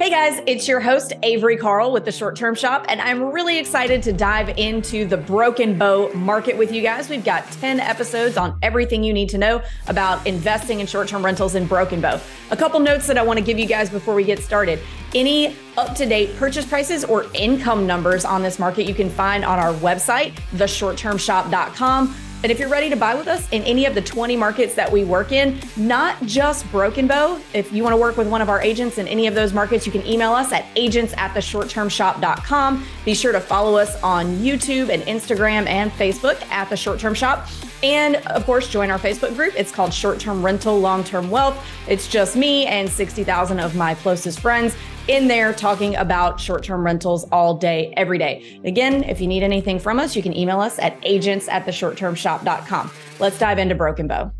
Hey guys, it's your host, Avery Carl with the Short Term Shop, and I'm really excited to dive into the Broken Bow market with you guys. We've got 10 episodes on everything you need to know about investing in short term rentals in Broken Bow. A couple notes that I want to give you guys before we get started. Any up to date purchase prices or income numbers on this market you can find on our website, theshorttermshop.com. And if you're ready to buy with us in any of the 20 markets that we work in, not just Broken Bow, if you want to work with one of our agents in any of those markets, you can email us at agents at the shorttermshop.com. Be sure to follow us on YouTube and Instagram and Facebook at the short term shop. And of course, join our Facebook group. It's called Short Term Rental Long Term Wealth. It's just me and 60,000 of my closest friends in there talking about short term rentals all day, every day. Again, if you need anything from us, you can email us at agents at. Let's dive into Broken Bow.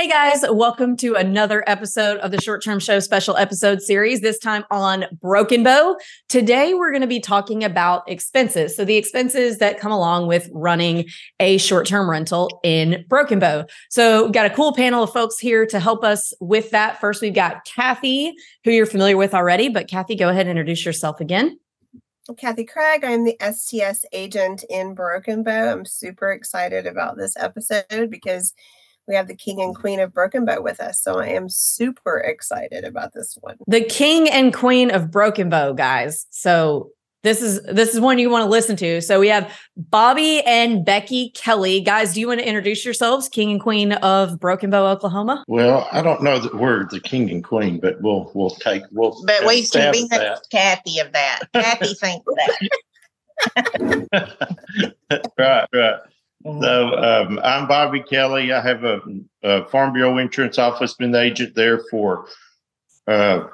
Hey guys, welcome to another episode of the Short Term Show special episode series, this time on Broken Bow. Today, we're going to be talking about expenses. So, the expenses that come along with running a short term rental in Broken Bow. So, we've got a cool panel of folks here to help us with that. First, we've got Kathy, who you're familiar with already, but Kathy, go ahead and introduce yourself again. I'm Kathy Craig. I'm the STS agent in Broken Bow. I'm super excited about this episode because we have the king and queen of Broken Bow with us. So I am super excited about this one. The king and queen of Broken Bow, guys. So this is this is one you want to listen to. So we have Bobby and Becky Kelly. Guys, do you want to introduce yourselves, king and queen of Broken Bow, Oklahoma? Well, I don't know that we're the king and queen, but we'll we'll take we'll But we can be Kathy of that. Kathy thinks that. right, right. So um, I'm Bobby Kelly. I have a, a, Farm Bureau insurance office. Been the agent there for uh,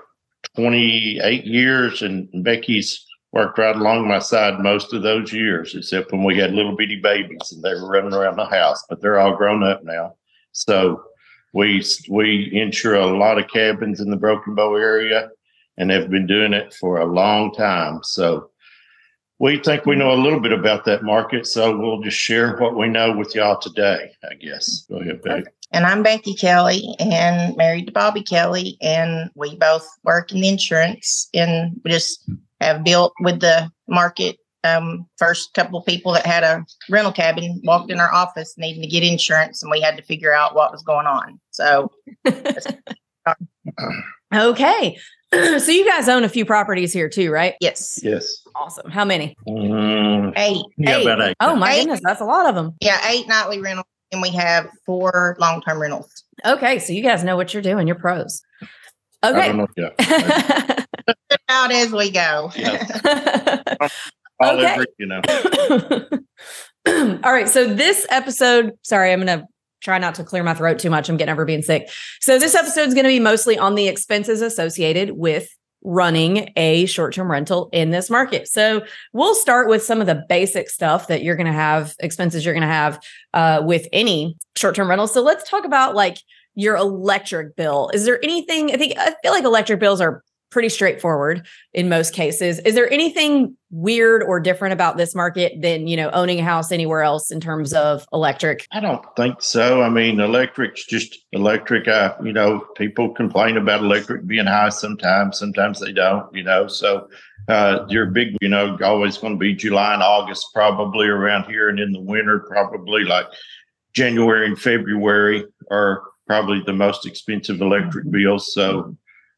28 years, and Becky's worked right along my side most of those years, except when we had little bitty babies and they were running around the house. But they're all grown up now. So we we insure a lot of cabins in the Broken Bow area, and have been doing it for a long time. So we think we know a little bit about that market, so we'll just share what we know with y'all today, I guess. Go ahead, Becky. And I'm Becky Kelly and married to Bobby Kelly, and we both work in the insurance and we just have built with the market. Um, first couple of people that had a rental cabin walked in our office needing to get insurance, and we had to figure out what was going on. So, okay. so you guys own a few properties here too, right? Yes. Yes. Awesome. How many? Mm, eight. Yeah, eight. about eight. Oh my eight. goodness, that's a lot of them. Yeah, eight nightly rentals, and we have four long-term rentals. Okay, so you guys know what you're doing. You're pros. Okay. Yeah. out as we go. Yeah. okay. Every, you know. All right. So this episode, sorry, I'm going to try not to clear my throat too much. I'm getting over being sick. So this episode is going to be mostly on the expenses associated with running a short-term rental in this market. So we'll start with some of the basic stuff that you're going to have expenses you're going to have uh, with any short-term rental. So let's talk about like your electric bill. Is there anything? I think I feel like electric bills are pretty straightforward in most cases. Is there anything weird or different about this market than, you know, owning a house anywhere else in terms of electric? I don't think so. I mean, electric's just electric. Uh, you know, people complain about electric being high sometimes, sometimes they don't, you know. So uh, your big, you know, always going to be July and August probably around here. And in the winter, probably like January and February are probably the most expensive electric bills. So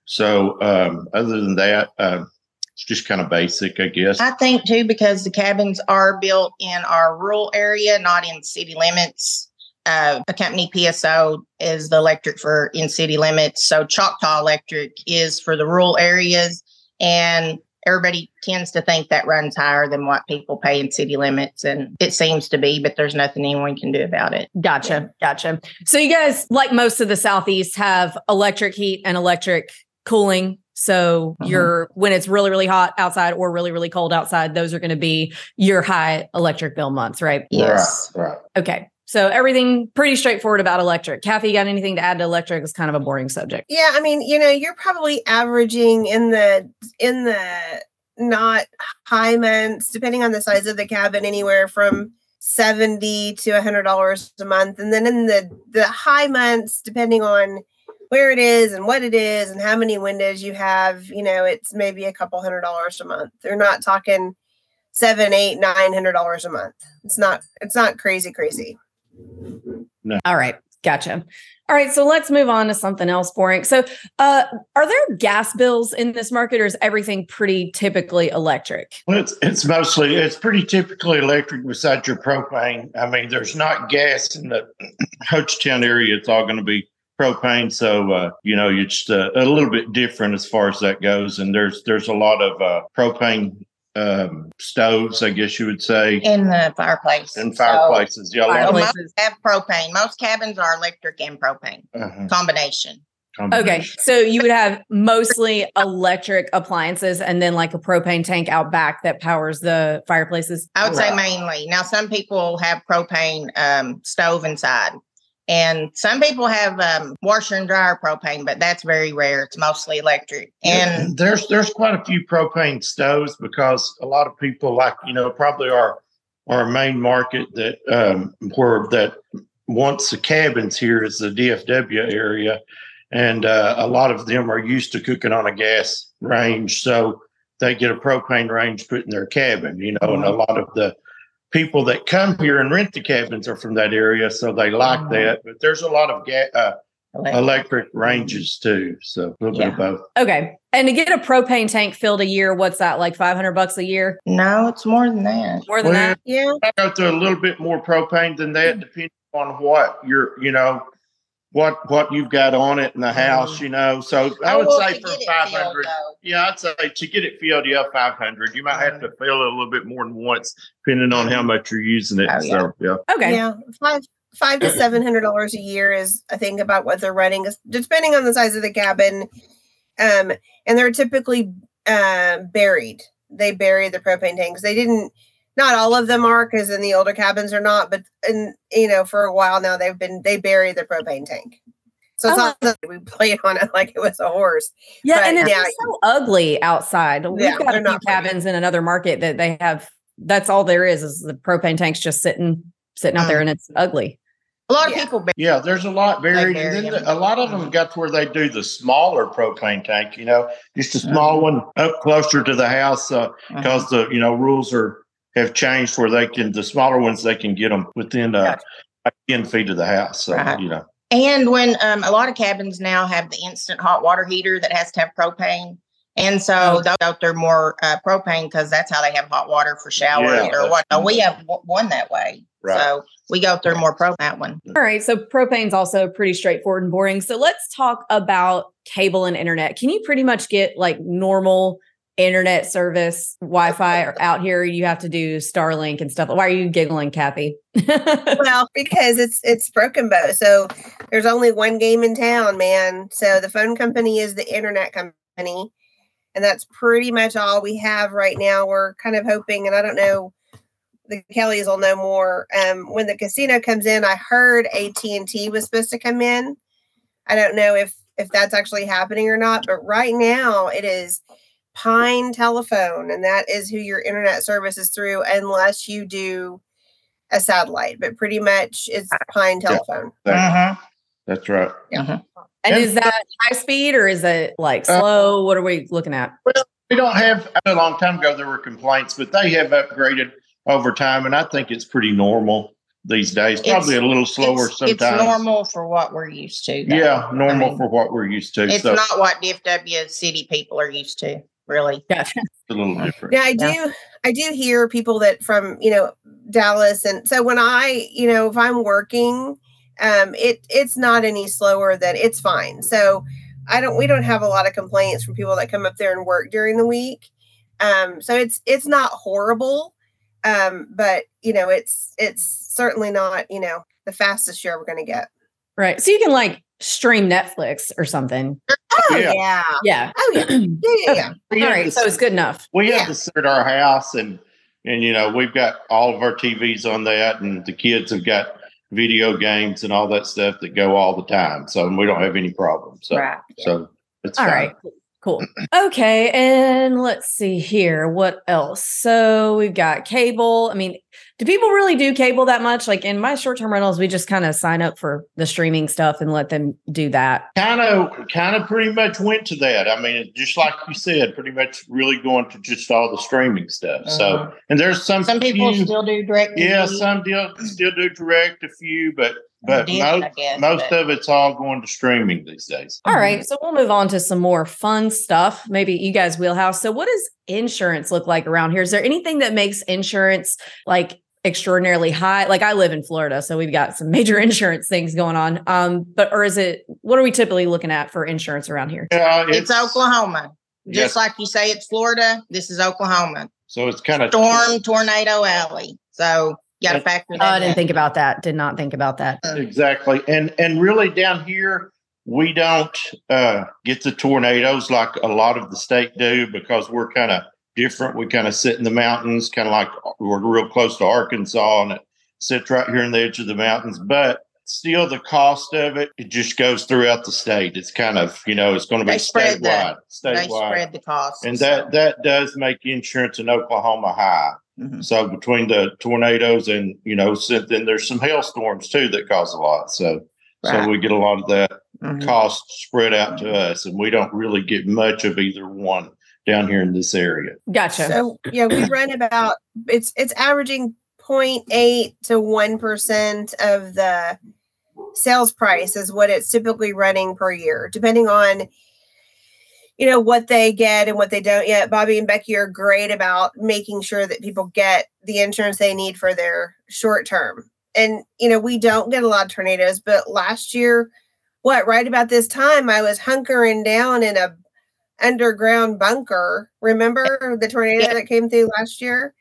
so um, other than that, uh, it's just kind of basic, I guess. I think too because the cabins are built in our rural area, not in city limits. Uh, a company PSO is the electric for in city limits. So Choctaw Electric is for the rural areas, and everybody tends to think that runs higher than what people pay in city limits and it seems to be but there's nothing anyone can do about it gotcha gotcha so you guys like most of the southeast have electric heat and electric cooling. So uh-huh. you're when it's really, really hot outside or really, really cold outside, those are going to be your high electric bill months, right? Yes. Right, right. Okay. So everything pretty straightforward about electric. Kathy, got anything to add to electric? It's kind of a boring subject. Yeah, I mean, you know, you're probably averaging in the in the not high months, depending on the size of the cabin, anywhere from 70 to a hundred dollars a month. And then in the the high months, depending on where it is and what it is and how many windows you have, you know, it's maybe a couple hundred dollars a month. They're not talking seven, eight, nine hundred dollars a month. It's not it's not crazy, crazy. All right. Gotcha. All right, so let's move on to something else boring. So, uh, are there gas bills in this market, or is everything pretty typically electric? Well, it's it's mostly it's pretty typically electric besides your propane. I mean, there's not gas in the Hochatown area. It's all going to be propane. So uh, you know, it's just uh, a little bit different as far as that goes. And there's there's a lot of uh, propane um, stoves, I guess you would say, in the fireplace. and fireplaces. Yeah, a So of most Fireplaces. have propane. Most cabins are electric and propane uh-huh, combination. Okay, so you would have mostly electric appliances, and then like a propane tank out back that powers the fireplaces. I would say mainly. Now, some people have propane um, stove inside, and some people have um, washer and dryer propane, but that's very rare. It's mostly electric. And there's there's quite a few propane stoves because a lot of people like you know probably our our main market that um where that wants the cabins here is the DFW area, and uh, a lot of them are used to cooking on a gas range, so they get a propane range put in their cabin, you know, and a lot of the people that come here and rent the cabins are from that area, so they like Mhm. that. But there's a lot of ga- uh, electric. electric ranges too, so a little bit of both. Okay, and to get a propane tank filled a year, what's that like? Five hundred bucks a year? no, it's more than that. More than Well, that? Yeah. I go through a little bit more propane than that, depending on what you're, you know, what what you've got on it in the house, you know. So I would Oh, well, say for get it five filled, hundred, though, yeah, I'd say to get it filled, yeah, five hundred. You might have to fill it a little bit more than once, depending on how much you're using it. Oh, yeah. So yeah, Okay, Yeah. Five five to seven hundred dollars a year is I think about what they're running, depending on the size of the cabin. Um, and they're typically uh, buried. They bury the propane tanks. They didn't. Not all of them are, because in the older cabins are not. But and you know, for a while now, they've been they bury the propane tank. So it's Oh. not that we play on it like it was a horse. yeah, But and it's now- so ugly outside. We've Yeah, got they're a few cabins in another market that they have. That's all there is is the propane tanks just sitting sitting out there, and it's ugly. A lot of Yeah. people. yeah. There's a lot buried, bury and then the- a lot of them got to where they do the smaller propane tank. You know, just a small one up closer to the house. Uh, Mhm. because the you know rules are have changed where they can the smaller ones they can get them within uh Gotcha. like ten feet of the house. So Right. you know, And when um, a lot of cabins now have the instant hot water heater that has to have propane. And so they'll go through more uh, propane because that's how they have hot water for showers Yeah, or what. that's- We have w- one that way. Right. So we go through more propane that one. All right, so propane's also pretty straightforward and boring. So let's talk about cable and internet. Can you pretty much get like normal internet service Wi-Fi or out here? You have to do Starlink and stuff. Why are you giggling, Kathy? well, because it's it's Broken Bow. So there's only one game in town, man. So the phone company is the internet company. And that's pretty much all we have right now. We're kind of hoping, and I don't know, the Kellys will know more. Um, when the casino comes in, I heard AT and T was supposed to come in. I don't know if if that's actually happening or not, but right now it is Pine Telephone, and that is who your internet service is through, unless you do a satellite. But pretty much it's Pine Yeah. Telephone. that- Mhm. that's right. Mhm. and And- is that high speed or is it like Uh, slow? what are we looking at? We don't have a long time ago there were complaints, but they have upgraded over time, and I think it's pretty normal these days. Probably It's- a little slower it's, sometimes. it's normal for what we're used to. though. Yeah, normal I mean, for what we're used to. It's so not what DFW city people are used to, really. Gotcha. it's a little different. Now I do Yeah. I do hear people that from, you know, Dallas and so when I, you know, if I'm working, um it it's not any slower than it's fine. So I don't we don't have a lot of complaints from people that come up there and work during the week. Um so it's it's not horrible. Um but, you know, it's it's certainly not, you know, the fastest you're ever going to get. Right. So you can like stream Netflix or something. Oh Yeah. yeah. Yeah. Oh yeah. Yeah, yeah, yeah. We All have right. this- So it's good enough. we have Yeah. to sit at our house and and you know we've got all of our TVs on that and the kids have got video games and all that stuff that go all the time so we don't have any problems so Right. so it's All fine. right. Cool. Okay. And let's see here. What else? So we've got cable. I mean, do people really do cable that much? Like in my short term rentals, we just kind of sign up for the streaming stuff and let them do that. Kind of, kind of pretty much went to that. I mean, just like you said, pretty much really going to just all the streaming stuff. Uh-huh. So, and there's some, Some people few- still do direct. yeah, some deal, still do direct a few, but, but Did, most, guess, most but- of it's all going to streaming these days. All right. So we'll move on to some more fun stuff. Maybe you guys' wheelhouse. So, what does insurance look like around here? Is there anything that makes insurance like extraordinarily high? Like I live in Florida, so we've got some major insurance things going on. Um, but or is it what are we typically looking at for insurance around here? Yeah, It's Oklahoma. Yes. Just like you say, it's Florida. This is Oklahoma. So it's kind of Storm, tornado alley. So you got to factor Oh, that. I didn't in. think about that. Did not think about that. Exactly. And and really down here we don't uh get the tornadoes like a lot of the state do because we're kind of different. We kind of sit in the mountains, kind of like we're real close to Arkansas and it sits right here in the edge of the mountains. But still the cost of it, it just goes throughout the state. It's kind of, you know, it's going to be They spread the- statewide. They spread the cost. And that that does make insurance in Oklahoma high. Mhm. So between the tornadoes and you know, so then there's some hailstorms too that cause a lot. So so we get a lot of that Mhm. cost spread out to us, and we don't really get much of either one down here in this area. Gotcha. So yeah, we run about it's it's averaging 0.8 to 1% of the sales price is what it's typically running per year, depending on you know what they get and what they don't yet. Bobby and Becky are great about making sure that people get the insurance they need for their short term. And you know, we don't get a lot of tornadoes, but last year, what right about this time I was hunkering down in a underground bunker. Remember the tornado Yeah. that came through last year?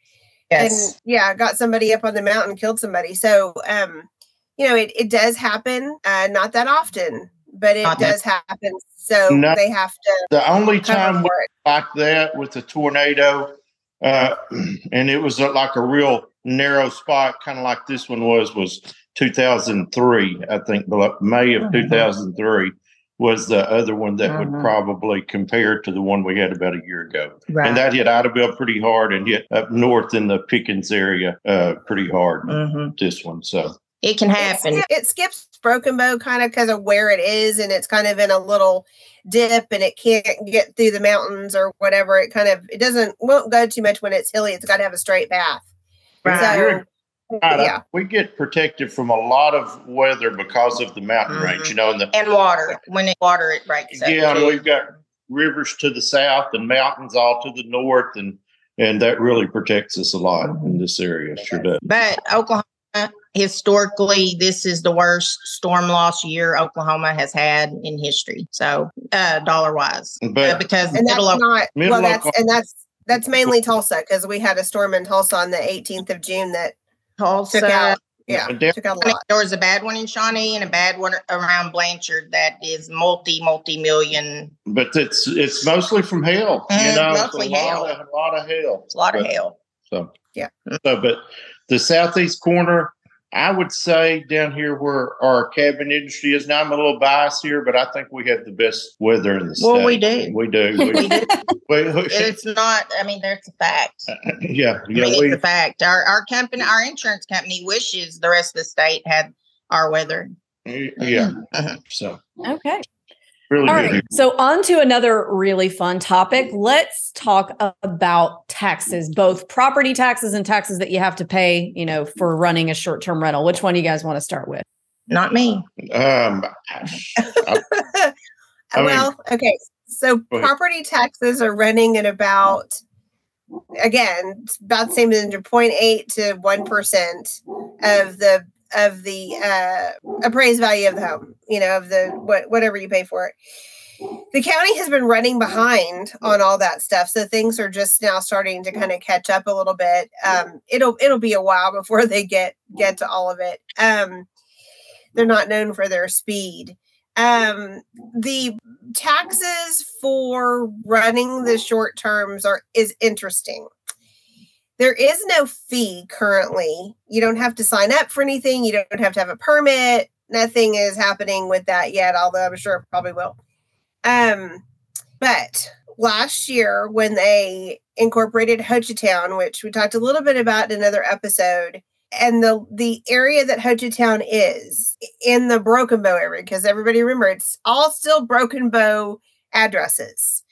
Yes. And yeah, got somebody up on the mountain, killed somebody. So um, you know, it, it does happen, uh, not that often, but it Not that- does happen. So No. they have to The only time we for it. like that with a tornado, uh, and it was like a real narrow spot, kind of like this one was, was 2003. I think May of Mhm. 2003 was the other one that would Mhm. probably compare to the one we had about a year ago. Right. And that hit Idabel pretty hard and hit up north in the Pickens area uh, pretty hard. Mhm. This one, so It can happen. skip- It, skips Broken Bow kind of because of where it is, and it's kind of in a little dip, and it can't get through the mountains or whatever. It kind of it doesn't won't go too much when it's hilly. It's got to have a straight path. Right. So You're- Right, yeah, we get protected from a lot of weather because of the mountain Mhm. range, you know, and the and water. When it water, it breaks yeah, and we've got rivers to the south and mountains all to the north, and and that really protects us a lot in this area. Sure does. But Oklahoma, historically, this is the worst storm loss year Oklahoma has had in history. So, uh, dollar wise, But because and that's middle of not well. That's Oklahoma- and that's that's mainly Tulsa because we had a storm in Tulsa on the 18th of June that Tulsa, took out yeah down- took out a lot. there was a bad one in Shawnee and a bad one around Blanchard that is multi multi million. but it's it's mostly from hail, you Mm, know, it's mostly a lot of, a lot of hail. It's a lot of But- hail. So Yeah. So, but the southeast corner, I would say down here where our cabin industry is. Now I'm a little biased here, but I think we have the best weather in the state. Well, we do. We do. We We, do. we- we- It's not. I mean, there's a fact. yeah, I yeah. mean, we, it's a fact. Our our company, our insurance company, wishes the rest of the state had our weather. yeah. Mhm. So Okay. Really All good. right. So, on to another really fun topic. Let's talk about taxes, both property taxes and taxes that you have to pay, you know, for running a short term rental. Which one do you guys want to start with? Not me. Um, I mean- well, okay. So property taxes are running at about again about the same as your 0.8 to 1% of the of the uh appraised value of the home, you know, of the what whatever you pay for it. The county has been running behind on all that stuff, so things are just now starting to kind of catch up a little bit. Um it'll it'll be a while before they get get to all of it. Um they're not known for their speed um the taxes for running the short terms are is interesting there is no fee currently. You don't have to sign up for anything. You don't have to have a permit. Nothing is happening with that yet although i'm sure it probably will. Um But last year, when they incorporated Hochatown, which we talked a little bit about in another episode, and the the area that Hochatown is in the Broken Bow area, because everybody remember it's all still Broken Bow addresses.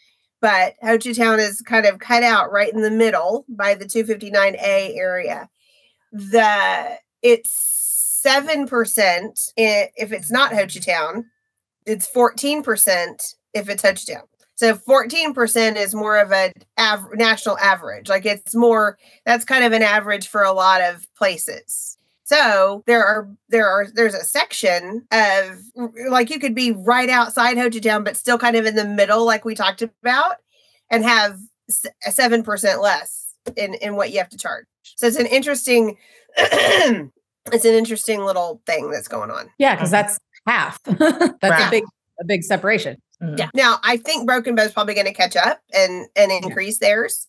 But Hochatown is kind of cut out right in the middle by the 259A area. The it's seven percent if it's not Hochatown. It's 14% if it's Hochatown. So 14% is more of a av- national average. Like it's more that's kind of an average for a lot of places. So there are there are there's a section of like you could be right outside Hochatown, but still kind of in the middle like we talked about and have a 7% less in in what you have to charge. So it's an interesting it's an interesting little thing that's going on. Yeah, cuz that's half. that's right. a big a big separation. Mm-hmm. Yeah. Now I think Broken Bow is probably going to catch up and and increase yeah. theirs.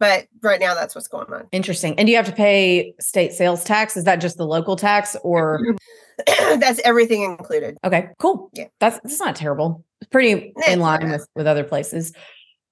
But right now that's what's going on. Interesting. And do you have to pay state sales tax? Is that just the local tax or that's everything included? Okay, cool. Yeah. That's that's not terrible. It's pretty it's in line with, with other places.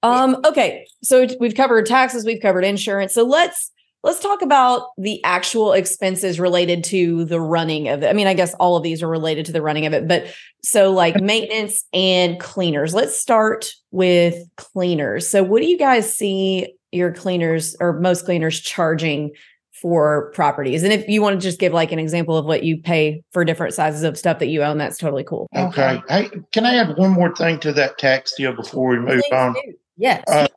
Um, yeah. okay. So we've covered taxes, we've covered insurance. So let's let's talk about the actual expenses related to the running of it. I mean, I guess all of these are related to the running of it, but so like maintenance and cleaners. Let's start with cleaners. So, what do you guys see your cleaners or most cleaners charging for properties? And if you want to just give like an example of what you pay for different sizes of stuff that you own, that's totally cool. Okay. Hey, can I add one more thing to that tax deal before we move Please on? Do. Yes. Uh,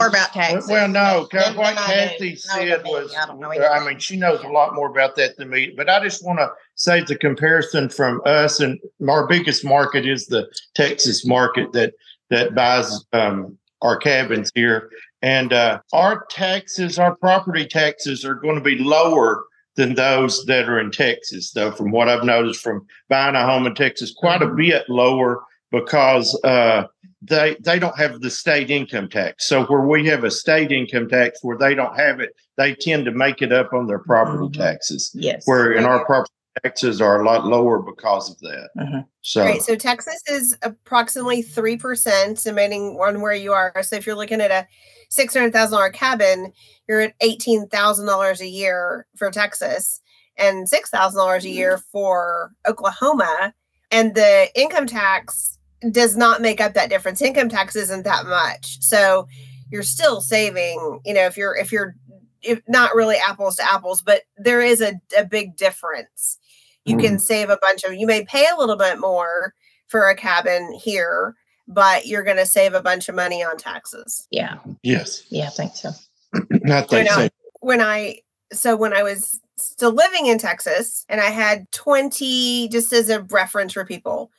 more about taxes. Well, no, what Kathy said was, I, I mean, she knows a lot more about that than me, but I just want to say the comparison from us and our biggest market is the Texas market that, that buys um, our cabins here. And uh, our taxes, our property taxes are going to be lower than those that are in Texas, though, from what I've noticed from buying a home in Texas, quite a bit lower because uh, they they don't have the state income tax. So where we have a state income tax where they don't have it, they tend to make it up on their property mm-hmm. taxes. Yes. Where in our property taxes are a lot lower because of that. Mm-hmm. So right. So Texas is approximately three percent, depending on where you are. So if you're looking at a six hundred thousand dollar cabin, you're at eighteen thousand dollars a year for Texas and six thousand dollars a year for Oklahoma. And the income tax does not make up that difference. Income tax isn't that much. So you're still saving, you know, if you're if you're if not really apples to apples, but there is a, a big difference. You mm. can save a bunch of you may pay a little bit more for a cabin here, but you're going to save a bunch of money on taxes. Yeah. Yes. Yeah, I think so. I think so. When I so when I was still living in Texas and I had 20 just as a reference for people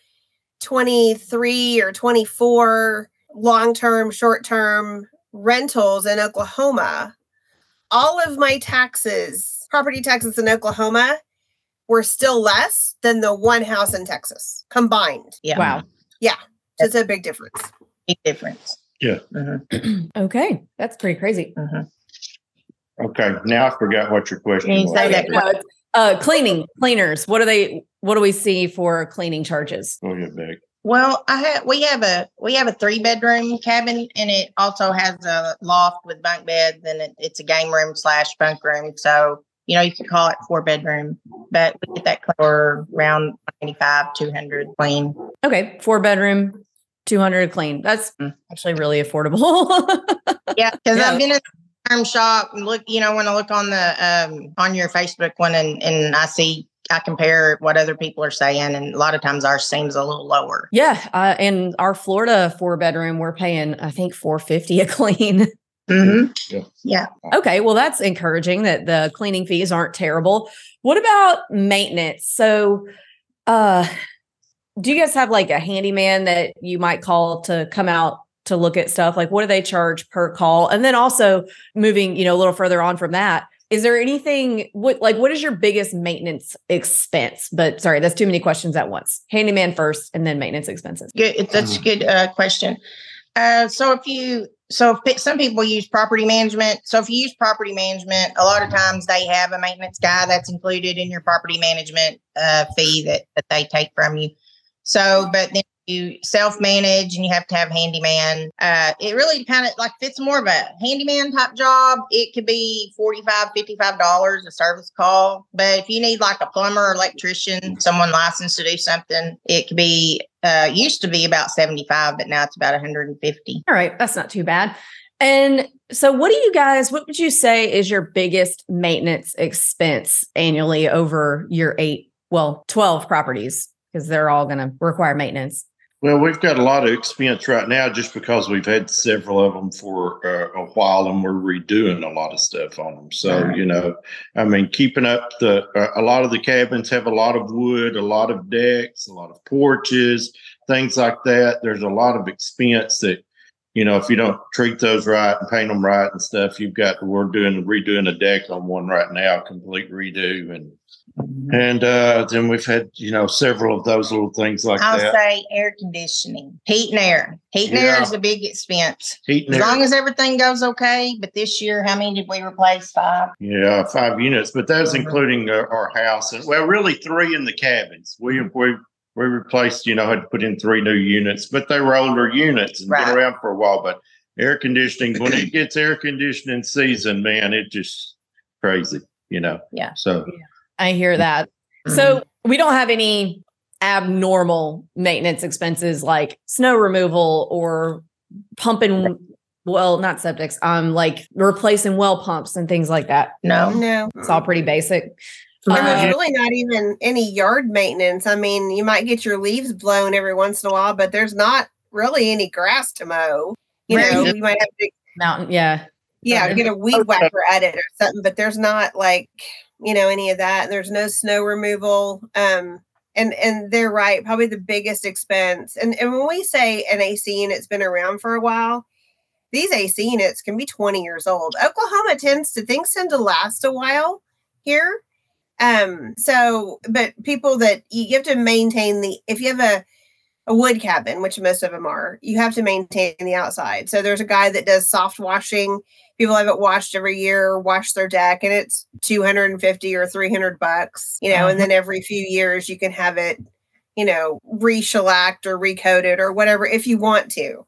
23 or 24 long term, short term rentals in Oklahoma, all of my taxes, property taxes in Oklahoma, were still less than the one house in Texas combined. Yeah. Wow. Yeah. So it's a big difference. Big difference. Yeah. Mm-hmm. okay. That's pretty crazy. Mm-hmm. Okay. Now I forgot what your question was. Uh, cleaning cleaners. What do they? What do we see for cleaning charges? Go ahead, Beck. Well, I have we have a we have a three bedroom cabin, and it also has a loft with bunk beds, and it, it's a game room slash bunk room. So you know you could call it four bedroom, but we get that for around ninety five two hundred clean. Okay, four bedroom, two hundred clean. That's mm. actually really affordable. yeah, because yeah. I've been in farm shop and look, you know, when I look on the um on your Facebook one and and I see I compare what other people are saying, and a lot of times ours seems a little lower. Yeah, uh, in our Florida four bedroom, we're paying I think four fifty a clean. Mm-hmm. Yeah. yeah. Okay. Well, that's encouraging that the cleaning fees aren't terrible. What about maintenance? So, uh, do you guys have like a handyman that you might call to come out to look at stuff like what do they charge per call and then also moving you know a little further on from that is there anything what like what is your biggest maintenance expense but sorry that's too many questions at once handyman first and then maintenance expenses good that's a good uh, question uh, so if you so if some people use property management. So if you use property management a lot of times they have a maintenance guy that's included in your property management uh, fee that, that they take from you. So but then you self manage and you have to have handyman. Uh, it really kind of like fits more of a handyman type job. It could be 45 $55 a service call. But if you need like a plumber or electrician, someone licensed to do something, it could be uh, used to be about 75, but now it's about 150. All right. That's not too bad. And so, what do you guys, what would you say is your biggest maintenance expense annually over your eight, well, 12 properties? Because they're all going to require maintenance. Well, we've got a lot of expense right now just because we've had several of them for uh, a while and we're redoing a lot of stuff on them. So, right. you know, I mean, keeping up the, uh, a lot of the cabins have a lot of wood, a lot of decks, a lot of porches, things like that. There's a lot of expense that, you know, if you don't treat those right and paint them right and stuff, you've got, we're doing, redoing a deck on one right now, complete redo. And, Mm-hmm. And uh, then we've had, you know, several of those little things like I'll that. I'll say air conditioning, heat and air. Heat and yeah. air is a big expense. Heat and as air. long as everything goes okay. But this year, how many did we replace? Five. Yeah, five units. But that's mm-hmm. including our, our, house. And, well, really three in the cabins. We we we replaced, you know, had to put in three new units, but they were older units and right. been around for a while. But air conditioning, when it gets air conditioning season, man, it just crazy, you know. Yeah. So. Yeah I hear that. Mm-hmm. So we don't have any abnormal maintenance expenses like snow removal or pumping well not septics um like replacing well pumps and things like that no no it's all pretty basic and there's really not even any yard maintenance. I mean you might get your leaves blown every once in a while but there's not really any grass to mow. You know you might have to mountain yeah. Yeah get a weed whacker at it or something but there's not like you know any of that And there's no snow removal um and and they're right probably the biggest expense and and when we say an ac unit's been around for a while these ac units can be 20 years old. Oklahoma tends to things tend to last a while here um so but people that you have to maintain the if you have a a wood cabin, which most of them are, you have to maintain the outside. So there's a guy that does soft washing people have it washed every year, wash their deck, and it's 250 or 300 bucks, you know, uh-huh. and then every few years you can have it, you know, re-shellacked or recoated or whatever if you want to.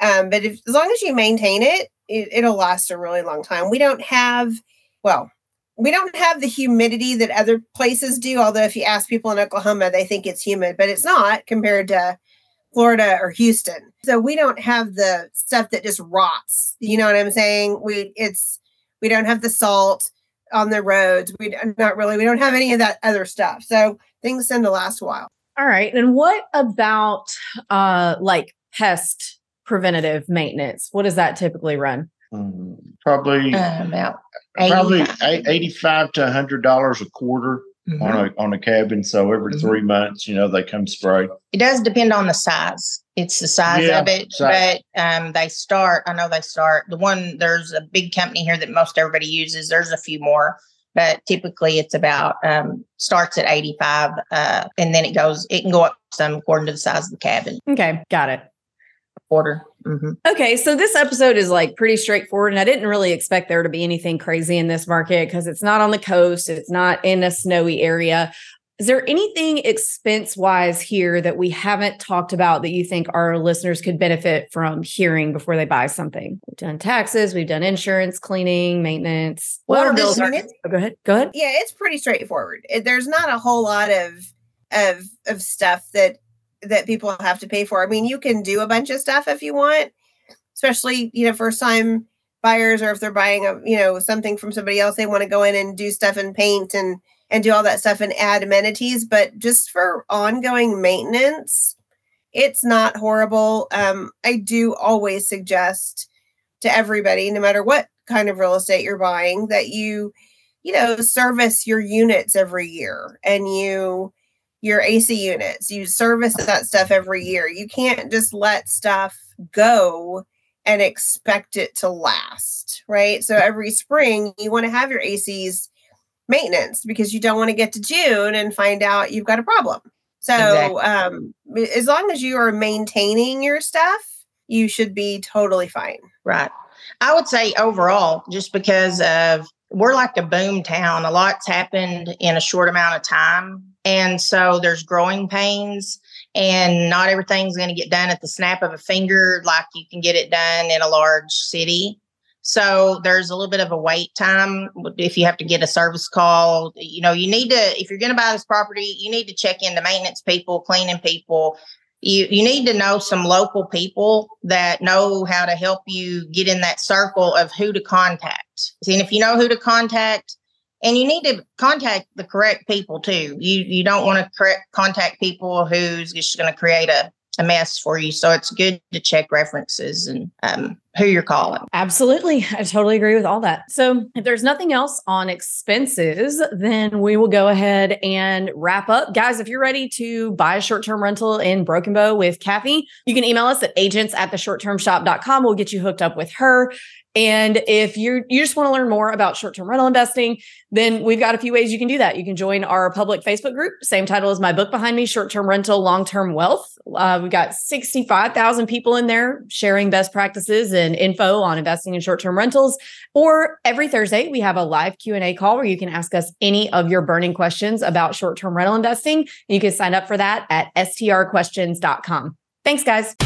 Um, but if, as long as you maintain it, it, it'll last a really long time. We don't have, well, we don't have the humidity that other places do. Although, if you ask people in Oklahoma, they think it's humid, but it's not compared to Florida or Houston. So we don't have the stuff that just rots. You know what I'm saying? We it's we don't have the salt on the roads. We not really we don't have any of that other stuff. So things tend to last a while. All right. And what about uh like pest preventative maintenance? What does that typically run? Mm, probably uh, about 80. Probably 85 to 100 dollars a quarter mm-hmm. on a on a cabin. So every mm-hmm. three months, you know, they come spray. It does depend on the size. It's the size yeah, of it, size. but um, they start. I know they start. The one there's a big company here that most everybody uses. There's a few more, but typically it's about um, starts at 85, uh, and then it goes. It can go up some according to the size of the cabin. Okay, got it. Quarter. Mm-hmm. Okay, so this episode is like pretty straightforward, and I didn't really expect there to be anything crazy in this market because it's not on the coast, it's not in a snowy area. Is there anything expense wise here that we haven't talked about that you think our listeners could benefit from hearing before they buy something? We've done taxes, we've done insurance, cleaning, maintenance. Water bills. Are, oh, go ahead. Go ahead. Yeah, it's pretty straightforward. There's not a whole lot of of of stuff that that people have to pay for. I mean, you can do a bunch of stuff if you want, especially, you know, first time buyers or if they're buying a, you know, something from somebody else, they want to go in and do stuff and paint and and do all that stuff and add amenities, but just for ongoing maintenance, it's not horrible. Um, I do always suggest to everybody, no matter what kind of real estate you're buying, that you, you know, service your units every year and you your AC units. You service that stuff every year. You can't just let stuff go and expect it to last, right? So every spring, you want to have your ACs maintenance because you don't want to get to June and find out you've got a problem. So, exactly. um, as long as you are maintaining your stuff, you should be totally fine. Right. I would say overall, just because of we're like a boom town, a lot's happened in a short amount of time and so there's growing pains and not everything's going to get done at the snap of a finger like you can get it done in a large city. So there's a little bit of a wait time if you have to get a service call. You know, you need to if you're going to buy this property, you need to check into maintenance people, cleaning people. You you need to know some local people that know how to help you get in that circle of who to contact. And if you know who to contact, and you need to contact the correct people too. You you don't want to correct, contact people who's just going to create a a mess for you. So it's good to check references and um, who you're calling. Absolutely. I totally agree with all that. So if there's nothing else on expenses, then we will go ahead and wrap up. Guys, if you're ready to buy a short term rental in Broken Bow with Kathy, you can email us at agents at the shorttermshop.com. We'll get you hooked up with her. And if you you just want to learn more about short-term rental investing, then we've got a few ways you can do that. You can join our public Facebook group, same title as my book behind me, Short-Term Rental, Long-Term Wealth. Uh, we've got 65,000 people in there sharing best practices and info on investing in short-term rentals. Or every Thursday, we have a live Q&A call where you can ask us any of your burning questions about short-term rental investing. You can sign up for that at strquestions.com. Thanks, guys.